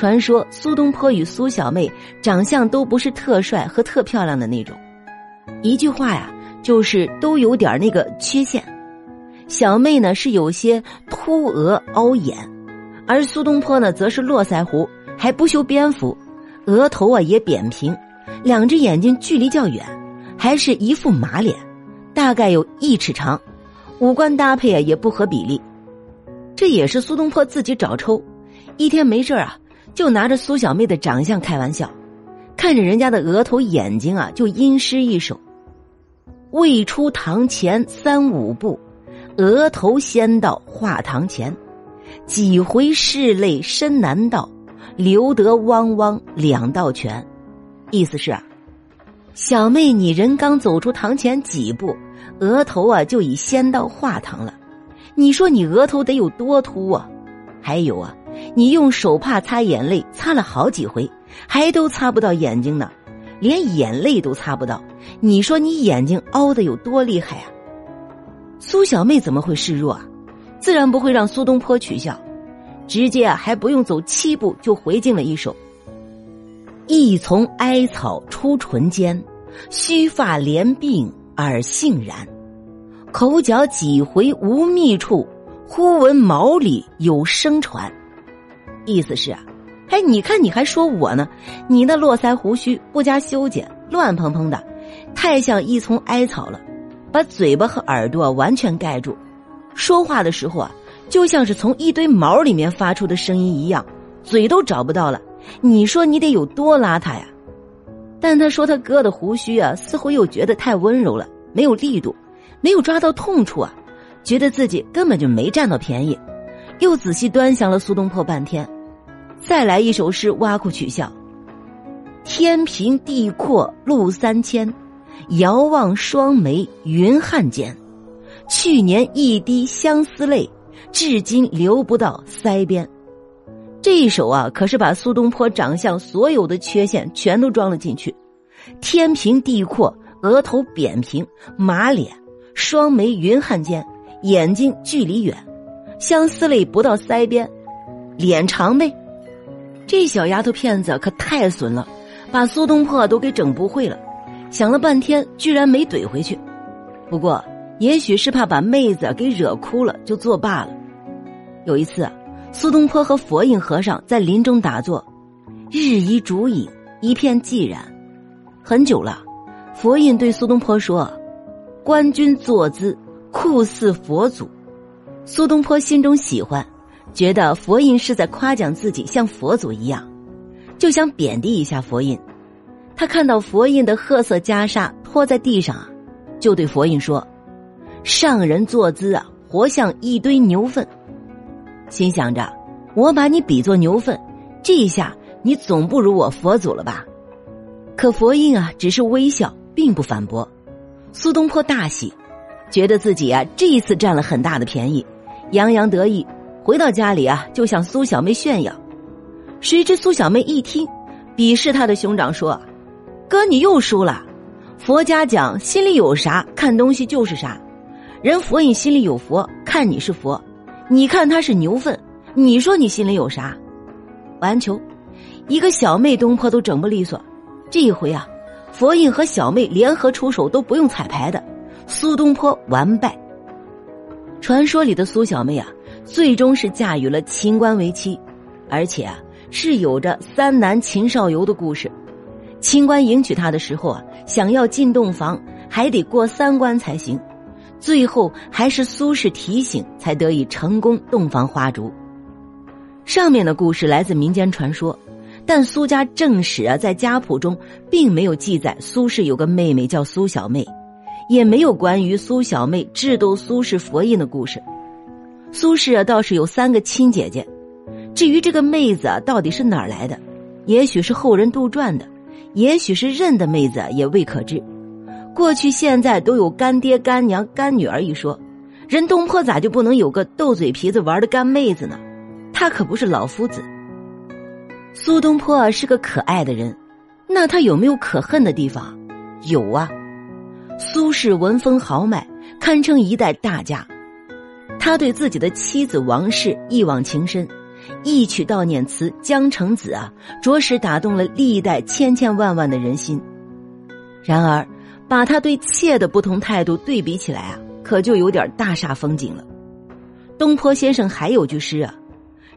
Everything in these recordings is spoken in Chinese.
传说苏东坡与苏小妹长相都不是特帅和特漂亮的那种，一句话呀，就是都有点那个缺陷。小妹呢是有些凸额凹眼，而苏东坡呢则是络腮胡，还不修边幅，额头啊也扁平，两只眼睛距离较远，还是一副马脸，大概有一尺长，五官搭配啊也不合比例。这也是苏东坡自己找抽，一天没事啊。就拿着苏小妹的长相开玩笑，看着人家的额头眼睛啊，就吟诗一首：“未出堂前三五步，额头先到画堂前，几回拭泪深难倒，留得汪汪两道泉。”意思是啊，小妹你人刚走出堂前几步，额头啊就已先到画堂了，你说你额头得有多秃啊？还有啊。你用手帕擦眼泪，擦了好几回，还都擦不到眼睛呢，连眼泪都擦不到。你说你眼睛凹的有多厉害啊？苏小妹怎么会示弱啊？自然不会让苏东坡取笑，直接啊还不用走七步就回敬了一首：“一丛艾草出唇间，须发连鬓耳杏然，口角几回无觅处，忽闻茅里有声传。”意思是啊，哎，你看你还说我呢，你那络腮胡须不加修剪，乱蓬蓬的，太像一丛艾草了，把嘴巴和耳朵完全盖住，说话的时候啊，就像是从一堆毛里面发出的声音一样，嘴都找不到了。你说你得有多邋遢呀？但他说他哥的胡须啊，似乎又觉得太温柔了，没有力度，没有抓到痛处啊，觉得自己根本就没占到便宜。又仔细端详了苏东坡半天，再来一首诗挖苦取笑：“天平地阔路三千，遥望双眉云汉间。去年一滴相思泪，至今流不到腮边。”这一首啊，可是把苏东坡长相所有的缺陷全都装了进去：天平地阔，额头扁平，马脸，双眉云汉间，眼睛距离远。相思泪不到腮边，脸长呗。这小丫头片子可太损了，把苏东坡都给整不会了。想了半天，居然没怼回去。不过，也许是怕把妹子给惹哭了，就作罢了。有一次，苏东坡和佛印和尚在林中打坐，日移烛影，一片寂然。很久了，佛印对苏东坡说：“官军坐姿，酷似佛祖。”苏东坡心中喜欢，觉得佛印是在夸奖自己像佛祖一样，就想贬低一下佛印。他看到佛印的褐色袈裟拖在地上，就对佛印说：“上人坐姿啊，活像一堆牛粪。”心想着，我把你比作牛粪，这一下你总不如我佛祖了吧？可佛印啊，只是微笑，并不反驳。苏东坡大喜，觉得自己啊这一次占了很大的便宜。洋洋得意，回到家里啊，就向苏小妹炫耀。谁知苏小妹一听，鄙视他的兄长说：“哥，你又输了。佛家讲，心里有啥，看东西就是啥。人佛印心里有佛，看你是佛，你看他是牛粪，你说你心里有啥？完球！一个小妹东坡都整不利索。这一回啊，佛印和小妹联合出手，都不用彩排的，苏东坡完败。”传说里的苏小妹啊，最终是嫁与了秦观为妻，而且啊是有着三男秦少游的故事。秦观迎娶她的时候啊，想要进洞房还得过三关才行，最后还是苏轼提醒才得以成功洞房花烛。上面的故事来自民间传说，但苏家正史啊在家谱中并没有记载苏轼有个妹妹叫苏小妹。也没有关于苏小妹智斗苏轼佛印的故事。苏轼倒是有三个亲姐姐，至于这个妹子啊到底是哪儿来的，也许是后人杜撰的，也许是认的妹子也未可知。过去现在都有干爹干娘干女儿一说，人东坡咋就不能有个斗嘴皮子玩的干妹子呢？他可不是老夫子。苏东坡是个可爱的人，那他有没有可恨的地方？有啊。苏轼文风豪迈，堪称一代大家。他对自己的妻子王氏一往情深，一曲悼念词《江城子》啊，着实打动了历代千千万万的人心。然而，把他对妾的不同态度对比起来啊，可就有点大煞风景了。东坡先生还有句诗啊：“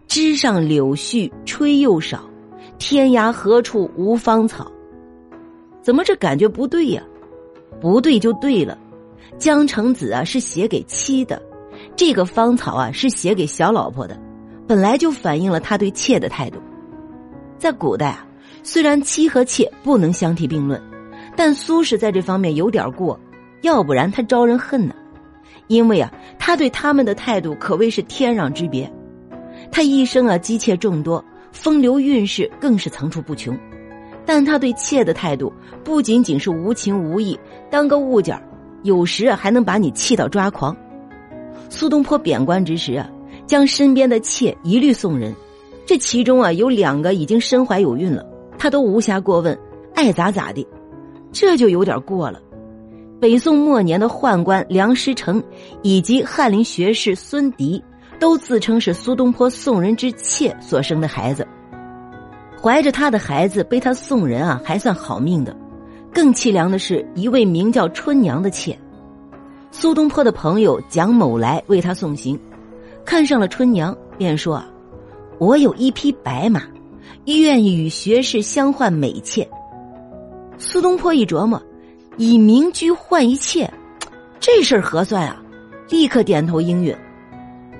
枝上柳絮吹又少，天涯何处无芳草。”怎么这感觉不对呀？不对就对了，《江城子》啊是写给妻的，这个芳草啊是写给小老婆的，本来就反映了他对妾的态度。在古代啊，虽然妻和妾不能相提并论，但苏轼在这方面有点过，要不然他招人恨呢。因为啊，他对他们的态度可谓是天壤之别。他一生啊，姬妾众多，风流韵事更是层出不穷。但他对妾的态度不仅仅是无情无义，当个物件有时还能把你气到抓狂。苏东坡贬官之时啊，将身边的妾一律送人，这其中啊有两个已经身怀有孕了，他都无暇过问，爱咋咋地，这就有点过了。北宋末年的宦官梁师成，以及翰林学士孙迪，都自称是苏东坡送人之妾所生的孩子。怀着他的孩子被他送人啊，还算好命的。更凄凉的是一位名叫春娘的妾。苏东坡的朋友蒋某来为他送行，看上了春娘，便说：“我有一匹白马，愿意与学士相换美妾。”苏东坡一琢磨。以名居换一切，这事儿合算啊！立刻点头应允。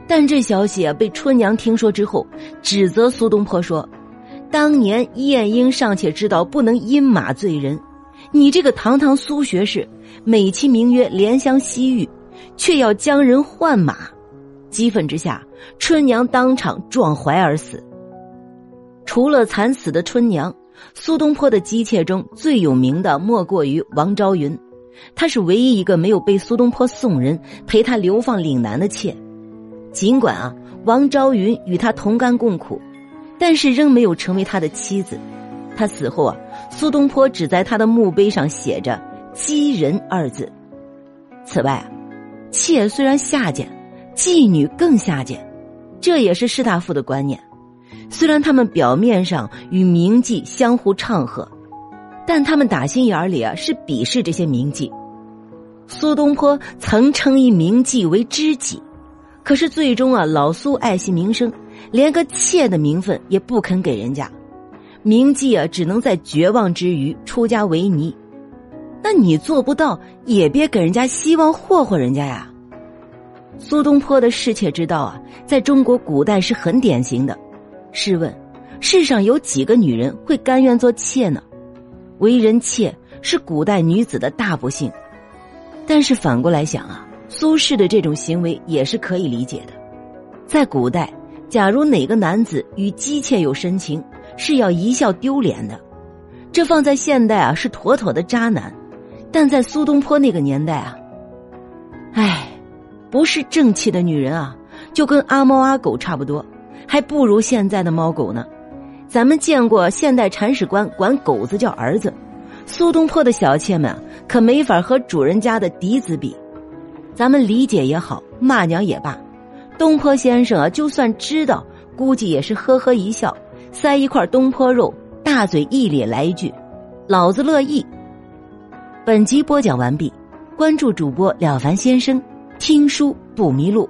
但这消息啊，被春娘听说之后，指责苏东坡说：“当年晏婴尚且知道不能因马罪人，你这个堂堂苏学士，美其名曰怜香惜玉，却要将人换马。”激愤之下，春娘当场撞怀而死。除了惨死的春娘。苏东坡的姬妾中最有名的莫过于王昭云，她是唯一一个没有被苏东坡送人陪他流放岭南的妾。尽管啊，王昭云与他同甘共苦，但是仍没有成为他的妻子。他死后啊，苏东坡只在他的墓碑上写着“姬人”二字。此外啊，妾虽然下贱，妓女更下贱，这也是士大夫的观念。虽然他们表面上与名妓相互唱和，但他们打心眼里啊是鄙视这些名妓。苏东坡曾称一名妓为知己，可是最终啊老苏爱惜名声，连个妾的名分也不肯给人家。名妓啊只能在绝望之余出家为尼。那你做不到，也别给人家希望霍霍人家呀。苏东坡的侍妾之道啊，在中国古代是很典型的。试问，世上有几个女人会甘愿做妾呢？为人妾是古代女子的大不幸。但是反过来想啊，苏轼的这种行为也是可以理解的。在古代，假如哪个男子与姬妾有深情，是要一笑丢脸的。这放在现代啊，是妥妥的渣男。但在苏东坡那个年代啊，唉，不是正气的女人啊，就跟阿猫阿狗差不多。还不如现在的猫狗呢。咱们见过现代铲屎官管狗子叫儿子，苏东坡的小妾们可没法和主人家的嫡子比。咱们理解也好，骂娘也罢，东坡先生啊，就算知道，估计也是呵呵一笑，塞一块东坡肉，大嘴一咧来一句：“老子乐意。”本集播讲完毕，关注主播了凡先生，听书不迷路。